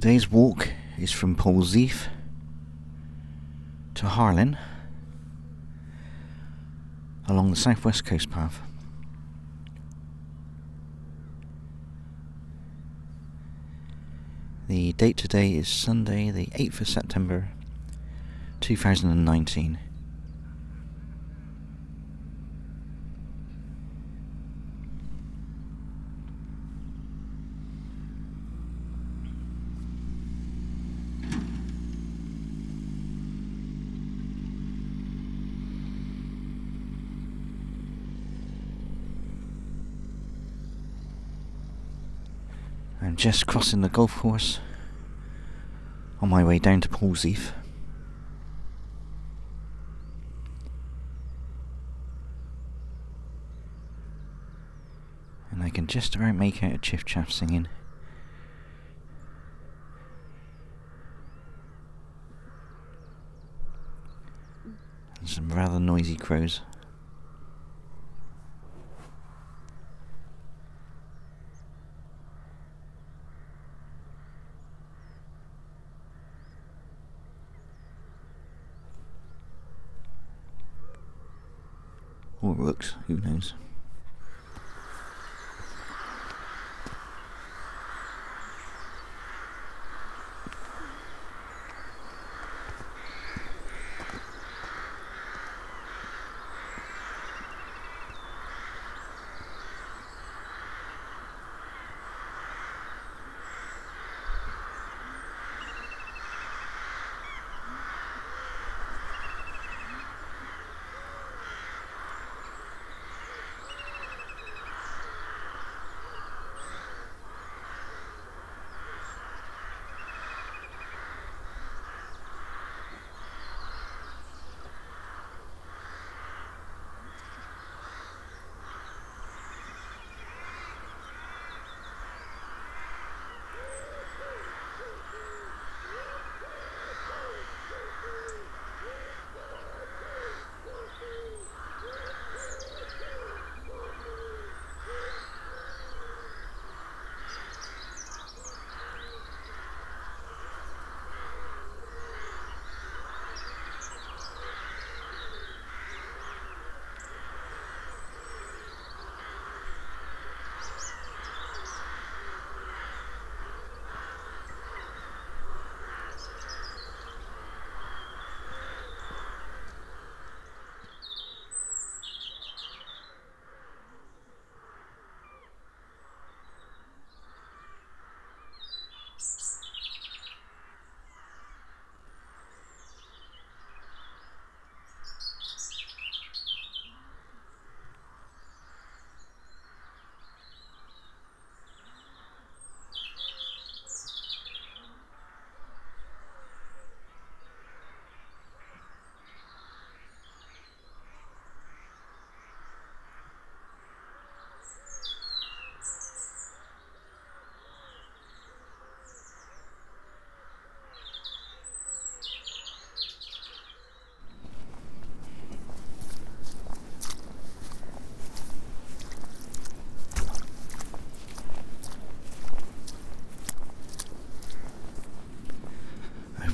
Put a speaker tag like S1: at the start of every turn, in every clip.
S1: Today's walk is from Polzeath to Harlyn along the southwest coast path. The date today is Sunday, the 8th of September 2019. I'm just crossing the golf course on my way down to Polzeath. And I can just about make out a chiff chaff singing. And some rather noisy crows.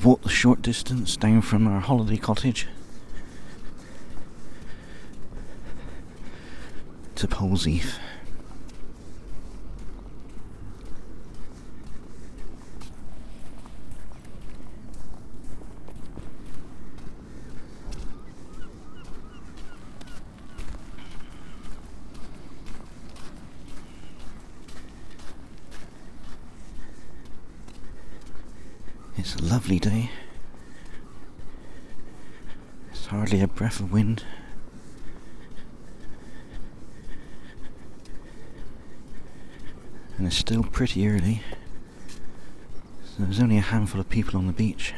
S1: Walked the short distance down from our holiday cottage to Polzeath. It's a lovely day. There's hardly a breath of wind. And it's still pretty early. So there's only a handful of people on the beach.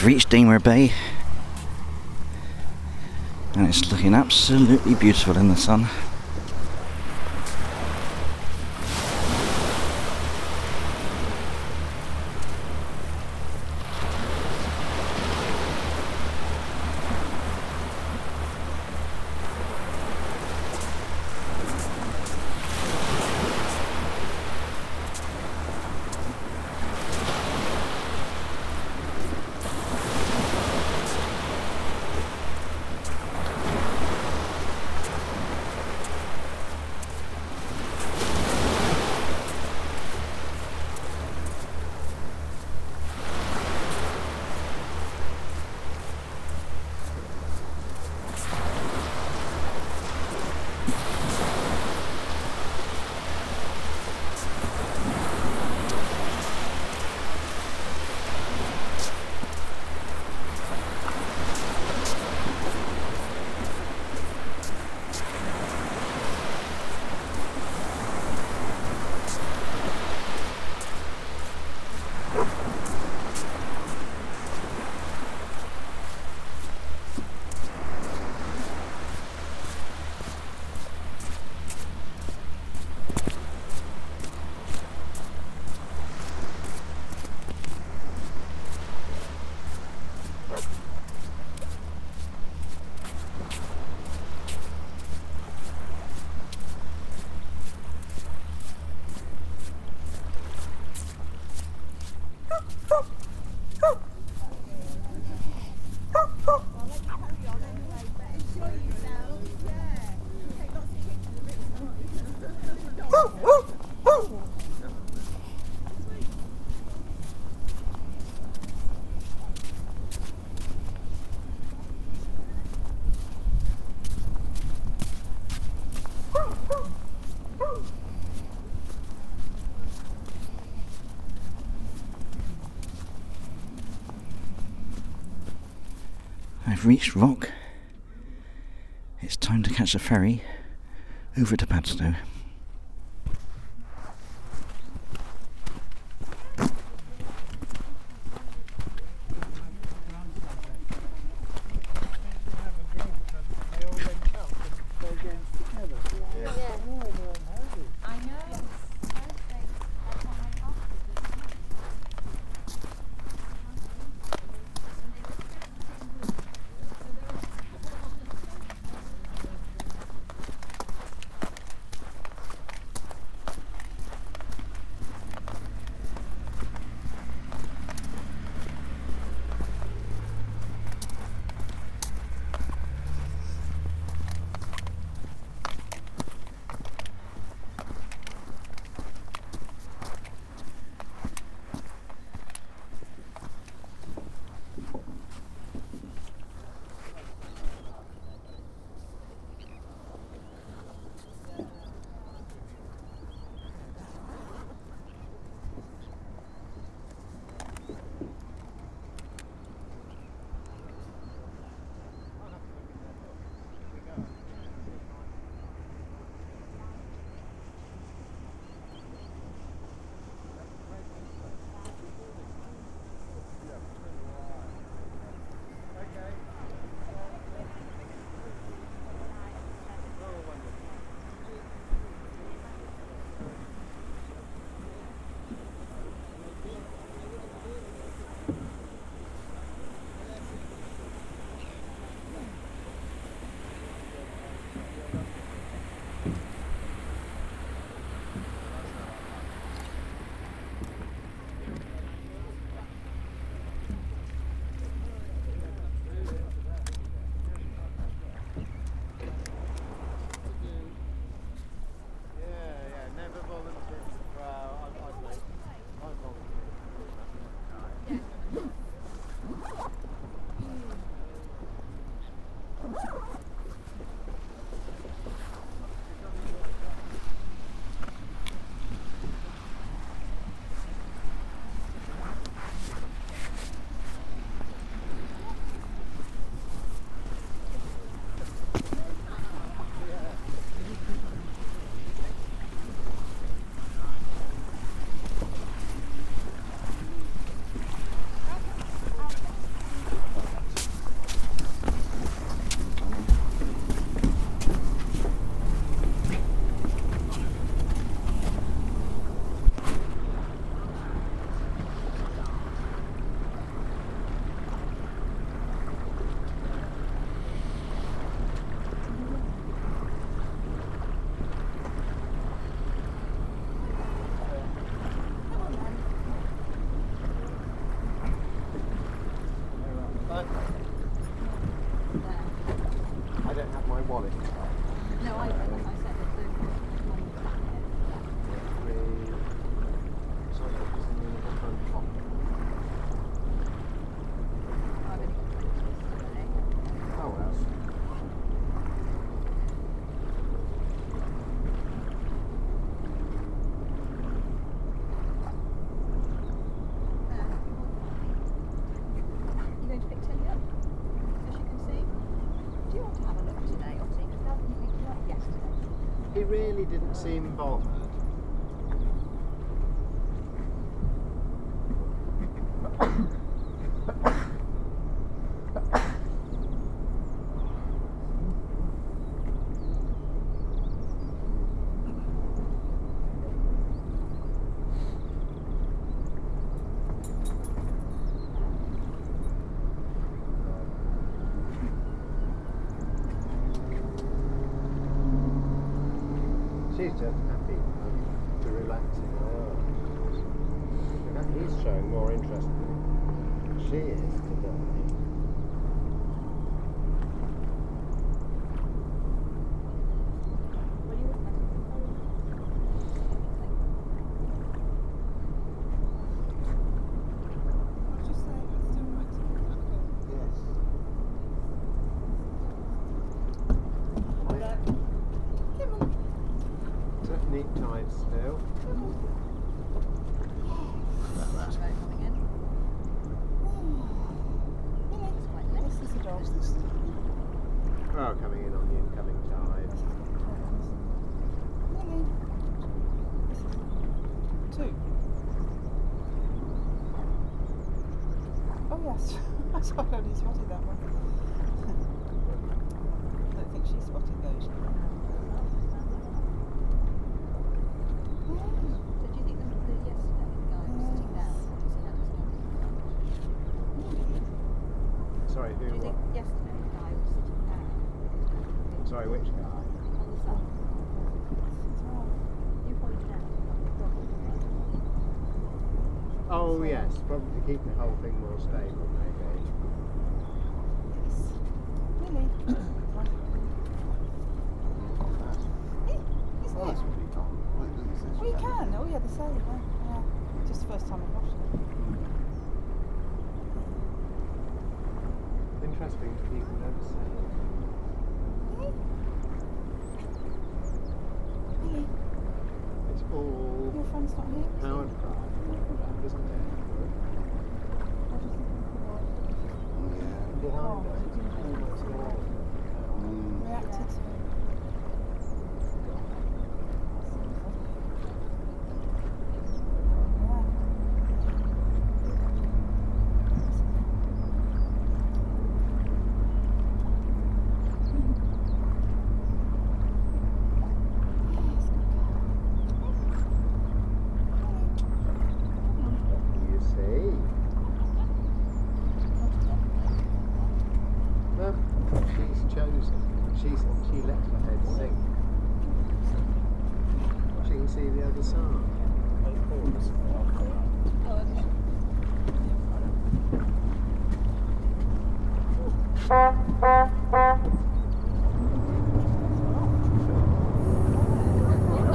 S1: I've reached Daymer Bay and it's looking absolutely beautiful in the sun.
S2: I've reached Rock. It's time to catch a ferry over to Padstow.
S3: really didn't seem
S4: involved. приоритет. I saw I only spotted that one. I don't think she spotted those.
S2: So do you think the, the yesterday guy was sitting down? Or he have his nose?
S3: Sorry,
S2: Do
S3: who?
S2: you
S3: What?
S2: think yesterday the guy was sitting down?
S3: Sorry, which guy?
S2: On the sun. You pointed out the problem.
S3: Oh yes, probably to keep the whole thing more stable, maybe.
S4: Yes. Lily. Eh, isn't
S5: Oh,
S4: it?
S5: that's what we can't. Well, it doesn't say
S4: Well, you
S5: so.
S4: can. Oh, yeah, the same. Yeah. yeah. Just the first time I've watched it.
S3: Interesting people never say it.
S4: Lily,
S3: It's all
S4: your friend's not here.
S3: powered craft, isn't it?
S4: What do you think of the boy?
S5: Yeah.
S3: Behind us, it's almost all.
S5: Mm.
S4: Reacted to it. Yeah.
S3: You see? Look, she's chosen. She's she let her head sink. She can see the other side.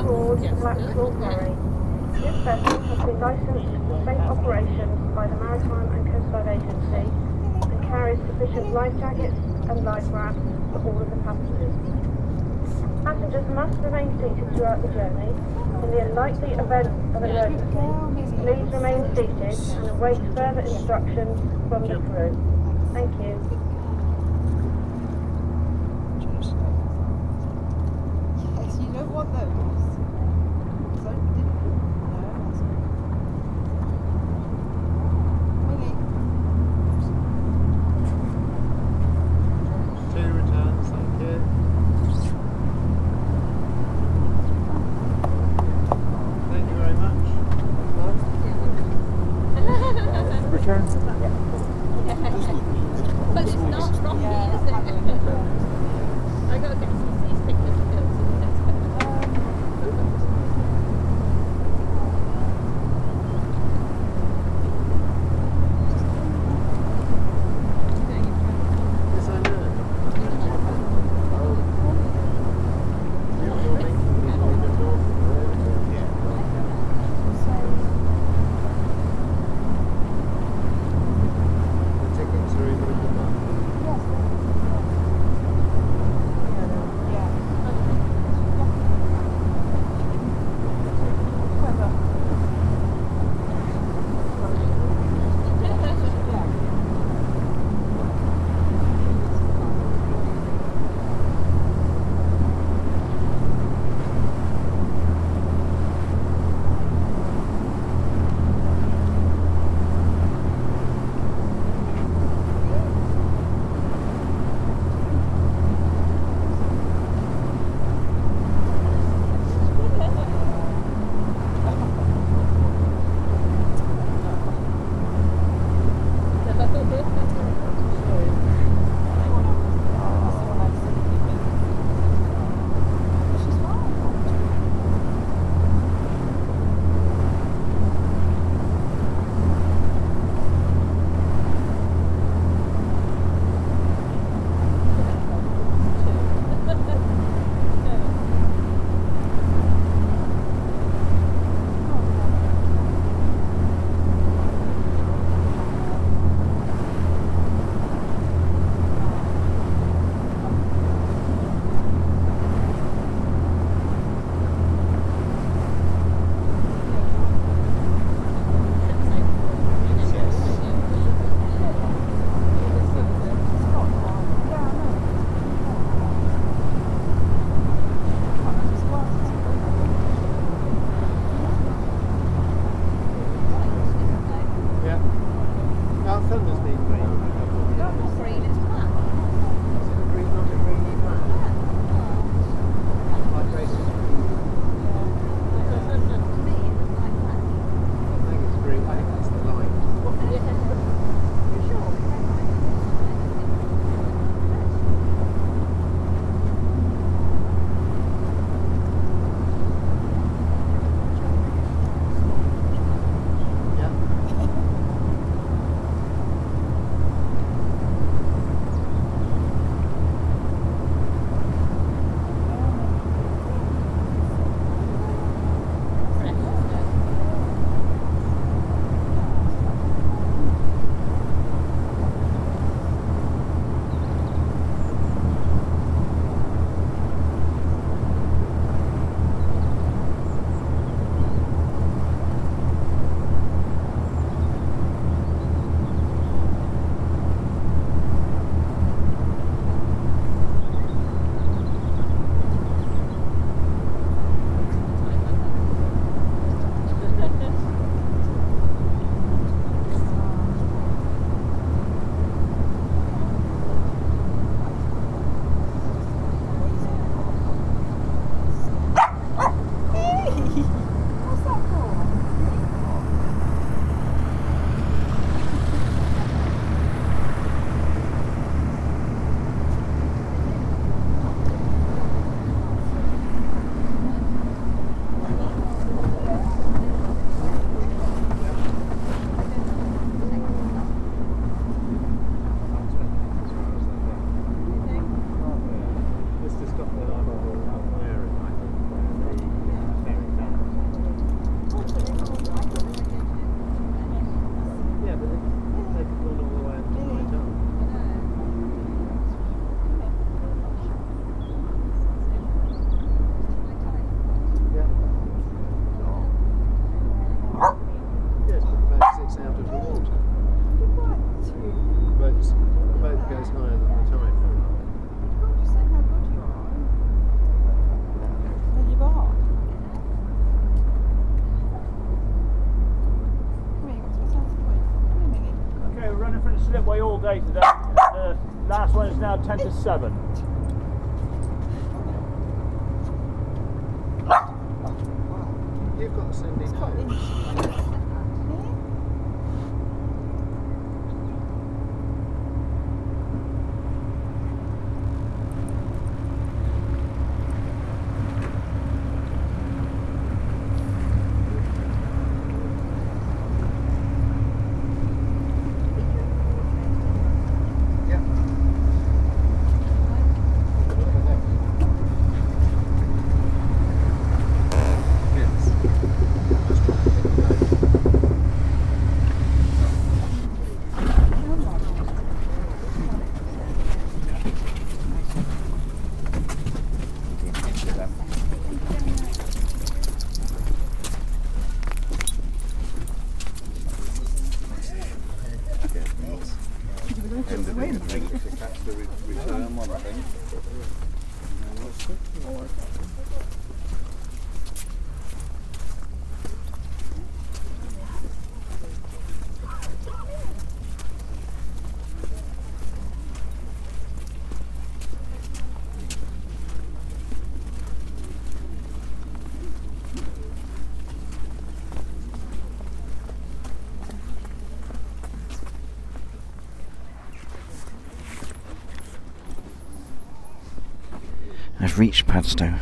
S6: aboard Maxwell Ferry. This vessel has been licensed for safe operations by the Maritime and Coastguard Agency and carries sufficient life jackets and life rafts for all of the passengers. Passengers must remain seated throughout the journey. In the unlikely event of emergency, please remain seated and await further instructions from the crew.
S7: Day today. The last one is now 10 to 7.
S3: You've got to send it home. Yeah. Yes. That's right.
S8: End of it, I think, to catch the re- return one, I think.
S4: I've reached Padstow.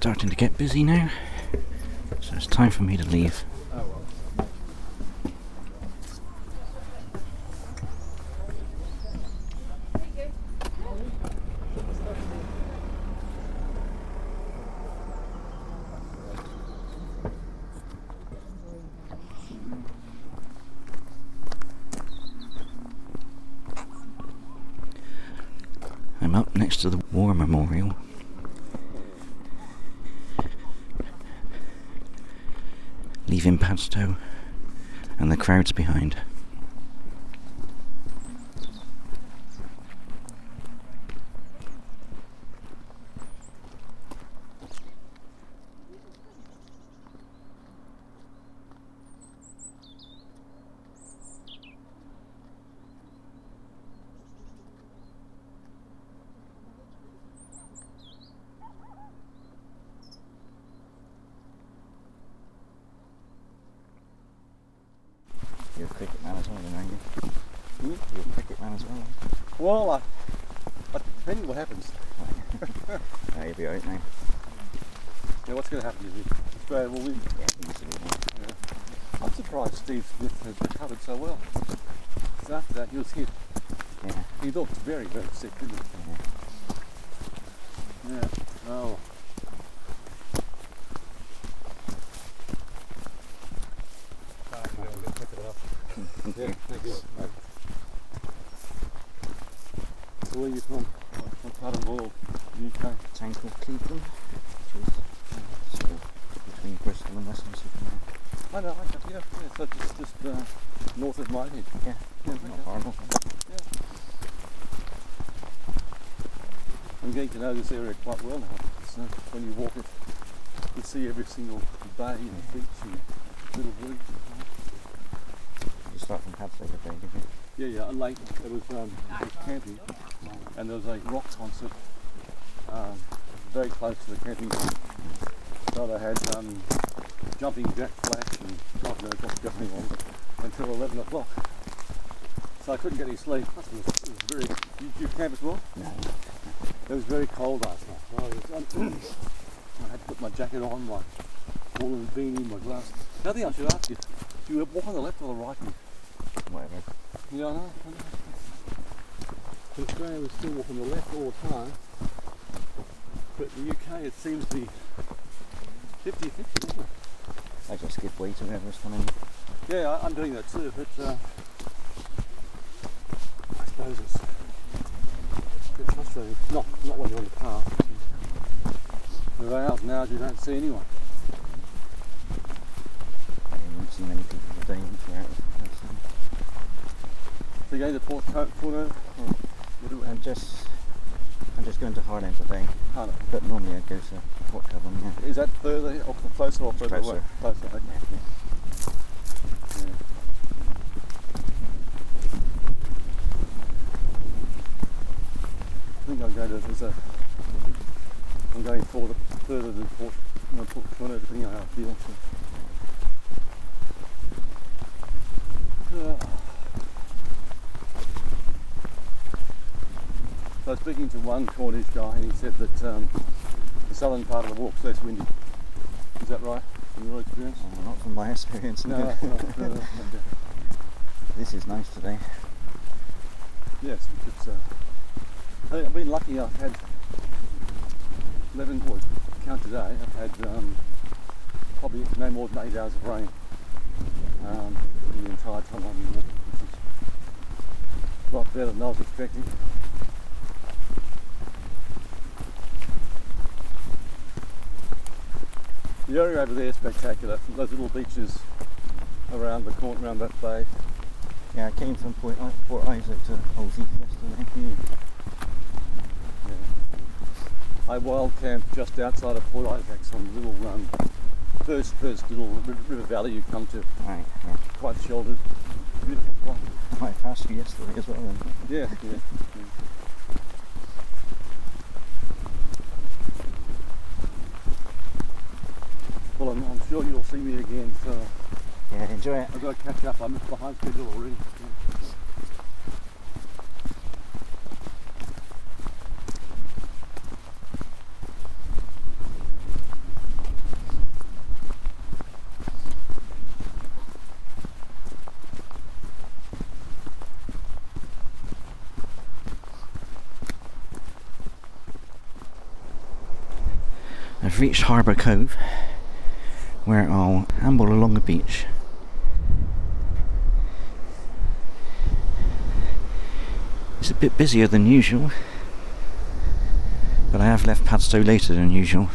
S1: Starting to get busy now, so it's time for me to leave. I'm up next to the War Memorial. Leaving Padstow and the crowds behind. You're a cricket man as well, then, aren't you?
S5: Hmm?
S1: You're a cricket man as well.
S5: Well, I, I, depending what happens.
S1: Oh, you'll be alright now.
S5: Yeah, what's going to happen is Australia will win.
S1: Yeah, yeah.
S5: I'm surprised Steve Smith has recovered so well. So after that, he was hit.
S1: Yeah.
S5: He looked very, very sick, didn't he? Yeah. Oh. Yeah, thank you. So where are you from? What part of the world? UK?
S1: town called Clevedon, which is uh, sort of between Bristol and Weston-super-Mare.
S5: I know, I know, yeah, yeah, so just, just uh, north of my head.
S1: Yeah,
S5: Yeah,
S1: not
S5: okay.
S1: horrible.
S5: I'm getting to know this area quite well now. Uh, when you walk it, you see every single bay and beach and little village.
S1: You start from Padstow every day, did you?
S5: Yeah, yeah, a lake. There was, um, it was camping, and there was a rock concert um, very close to the camping. So they had um, jumping jack flash and God knows what's going on until 11 o'clock. So I couldn't get any sleep. It was, it was very. Did you camp as well?
S1: No.
S5: It was very cold last night. It was, um, I had to put my jacket on, my woolen beanie, my gloves. The other thing I should ask you, do you walk on the left or the right?
S1: Whatever.
S5: Yeah, I know. I know. In Australia, we still walk on the left all the time. But the UK, it seems to be 50 50, isn't it?
S1: I just give way to whoever's coming.
S5: Yeah, I'm doing that too, but uh, I suppose it's a bit frustrating. Not, not when you're on the path. With ours now, you don't see anyone.
S1: I won't see many people today if you're out. That's,
S5: So you're going to Port Co- Porto?
S1: Yeah. I'm just, I'm just going to Harlyn today,
S5: oh,
S1: but normally I go to Porthcothan. Yeah.
S5: Is that further or closer or further away?
S1: Closer.
S5: Closer, okay.
S1: Yeah.
S5: Yeah. I think I'm going to, there's a, I'm going further, further than Port, you know, Port on how I feel. So. So I was speaking to one Cornish guy and he said that um, the southern part of the walk's less windy. Is that right, from your experience?
S1: Oh, not from my experience.
S5: No, no, no, no.
S1: This is nice today.
S5: Yes, it's, uh, think I've been lucky. I've had 11, or count today, I've had um, probably no more than eight hours of rain um, the entire time I've been walking, which is a lot better than I was expecting. The area over there is spectacular. Those little beaches around the corner, around that bay.
S1: Yeah, I came from Port, Port Isaac to Halsey yesterday.
S5: Mm. I wild camped just outside of Port Isaac, some little um, first first little river valley you come to,
S1: Right, yeah.
S5: quite sheltered, beautiful spot.
S1: I passed you yesterday as well then.
S5: Yeah, yeah. yeah. Well, I'm, I'm sure you'll see me again, so
S1: Yeah, enjoy it.
S5: I've got to catch up. I'm behind schedule already. Yeah.
S1: Reached Harbour Cove, where I'll amble along the beach. It's a bit busier than usual, but I have left Padstow later than usual.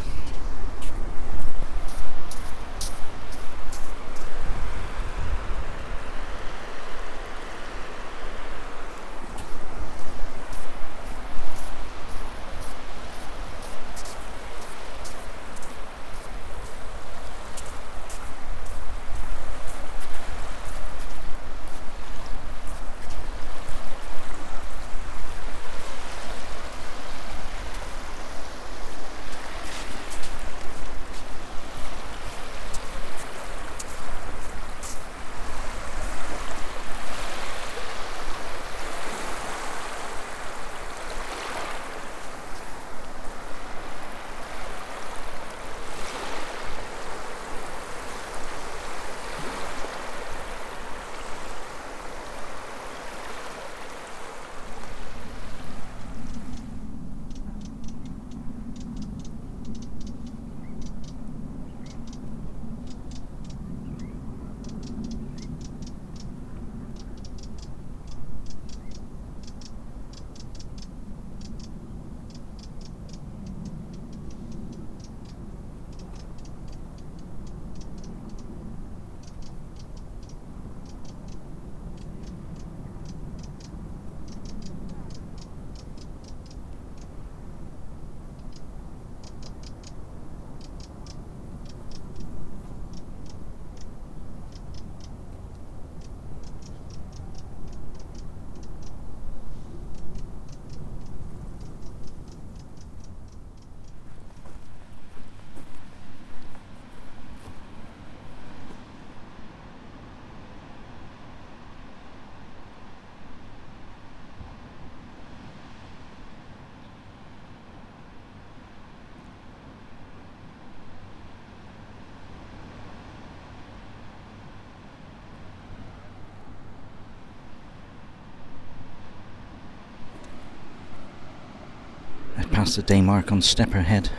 S1: I've the day mark on Stepper Head,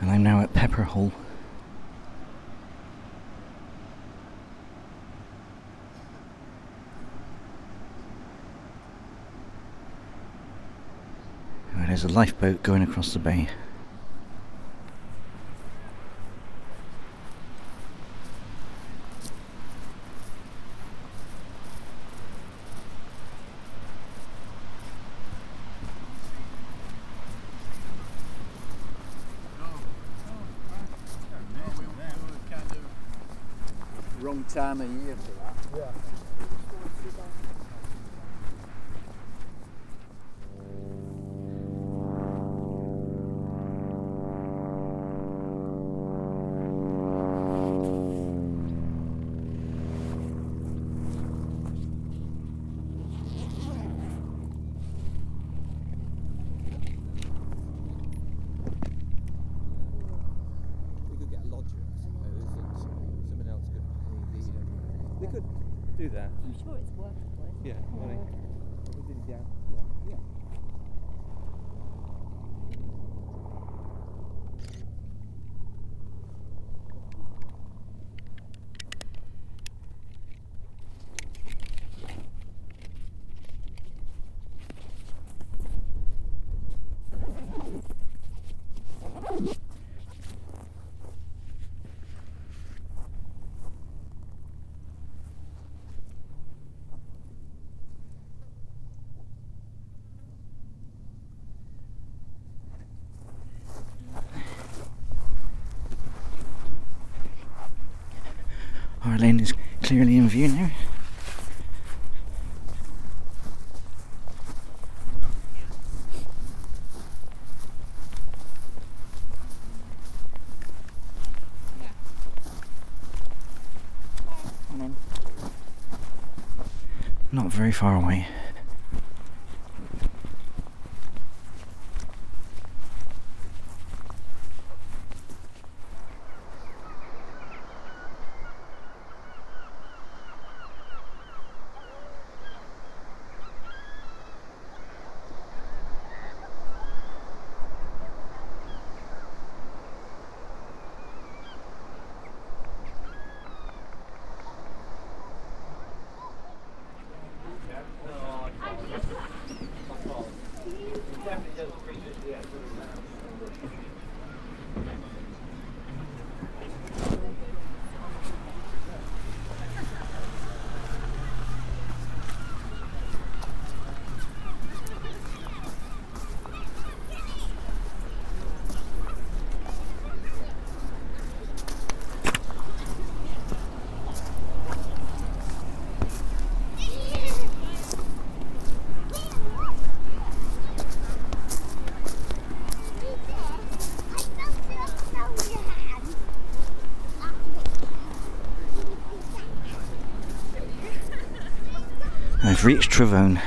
S1: and I'm now at Pepper Hole. There's a lifeboat going across the bay.
S9: Wrong time of year for that.
S10: We
S1: lane is clearly in view now. Not very far away. We've reached Trevone.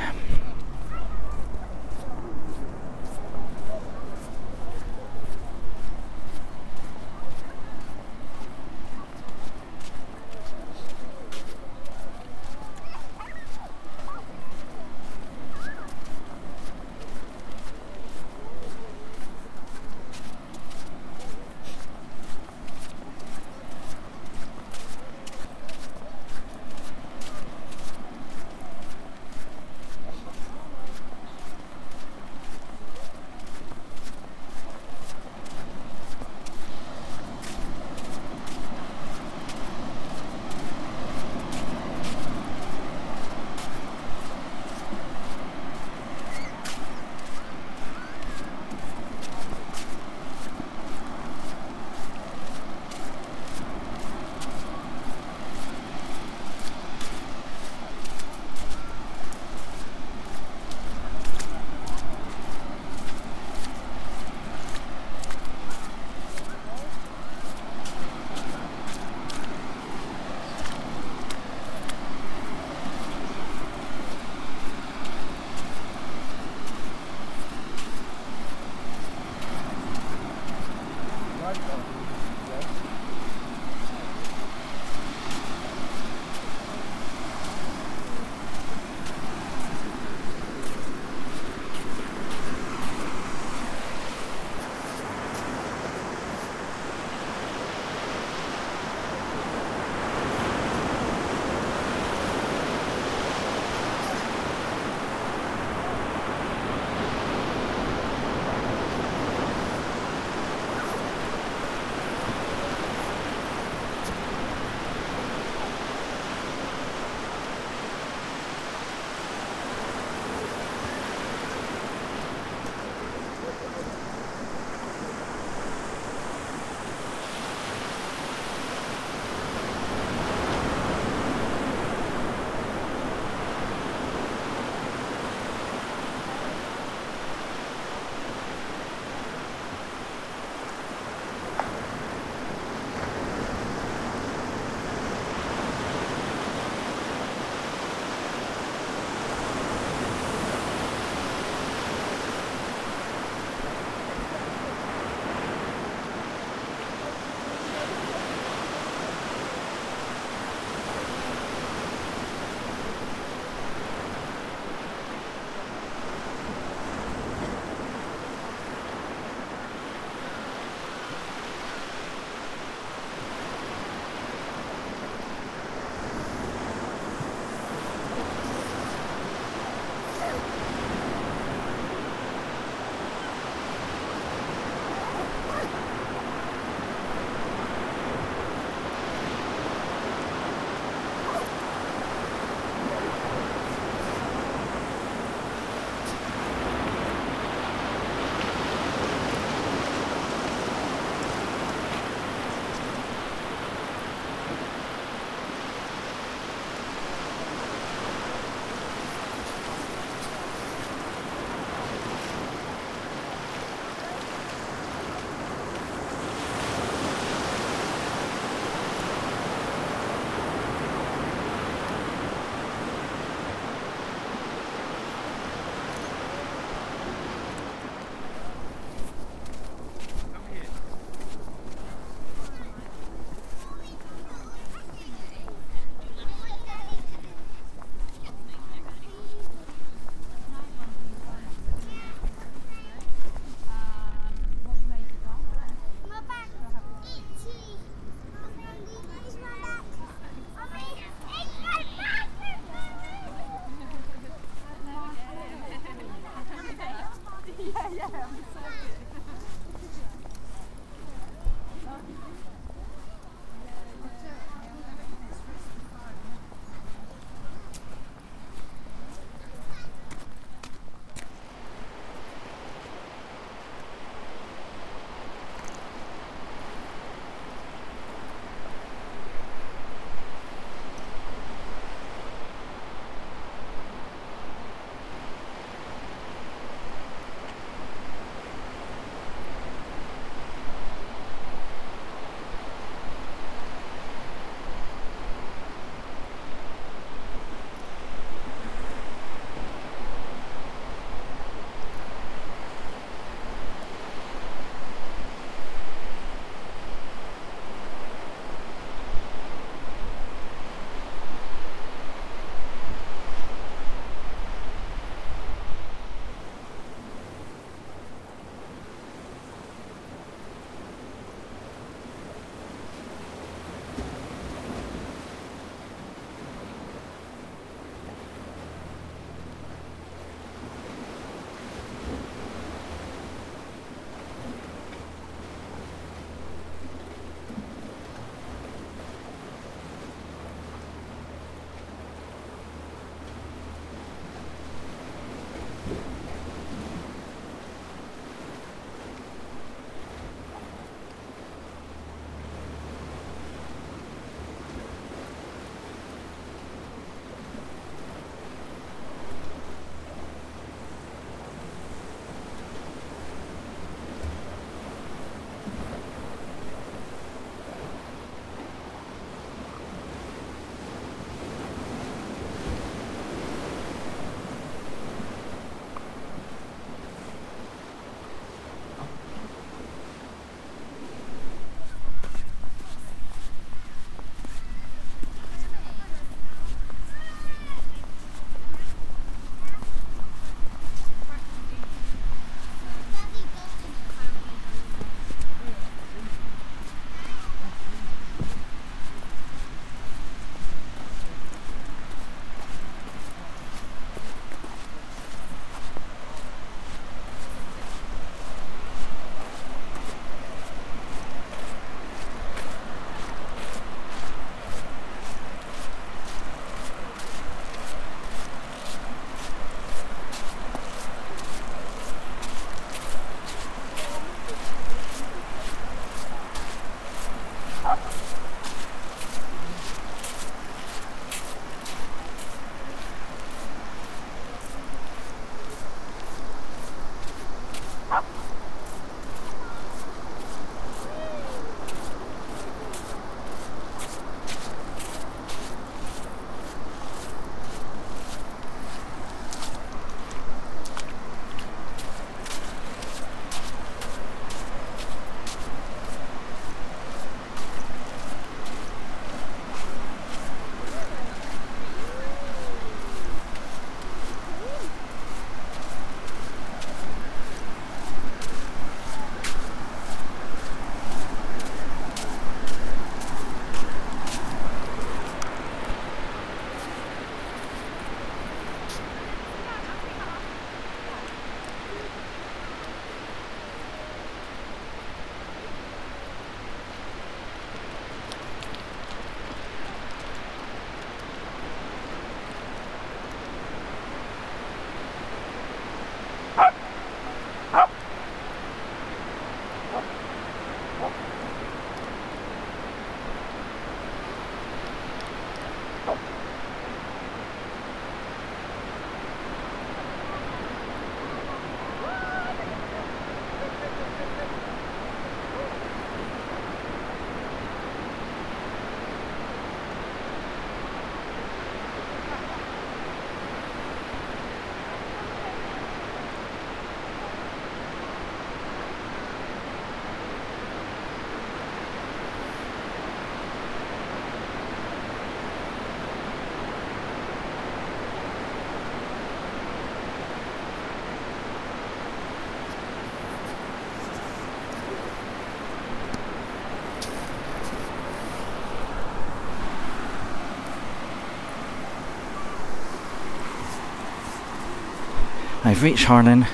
S1: I've reached Harlyn,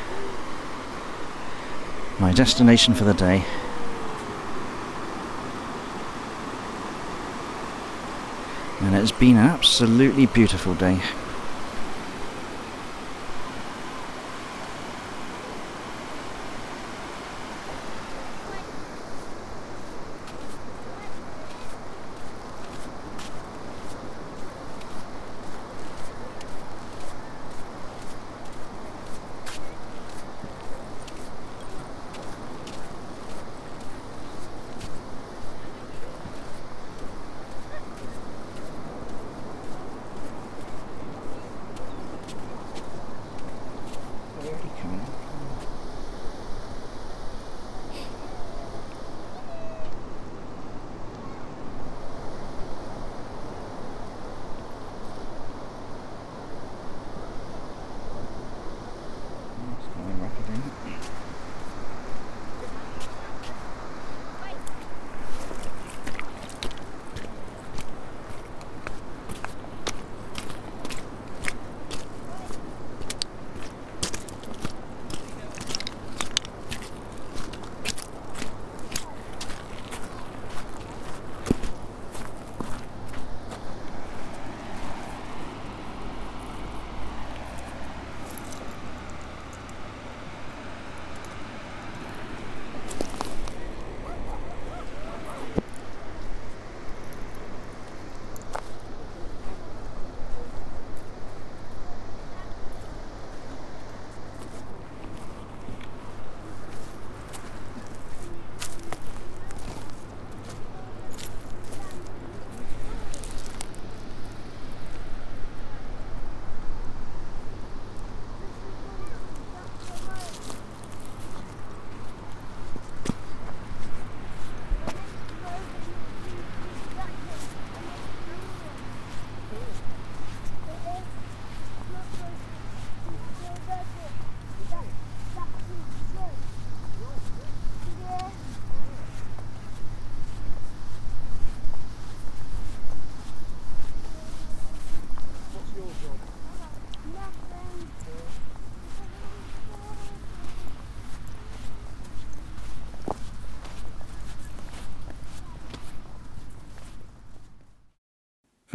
S1: my destination for the day. And it's been an absolutely beautiful day.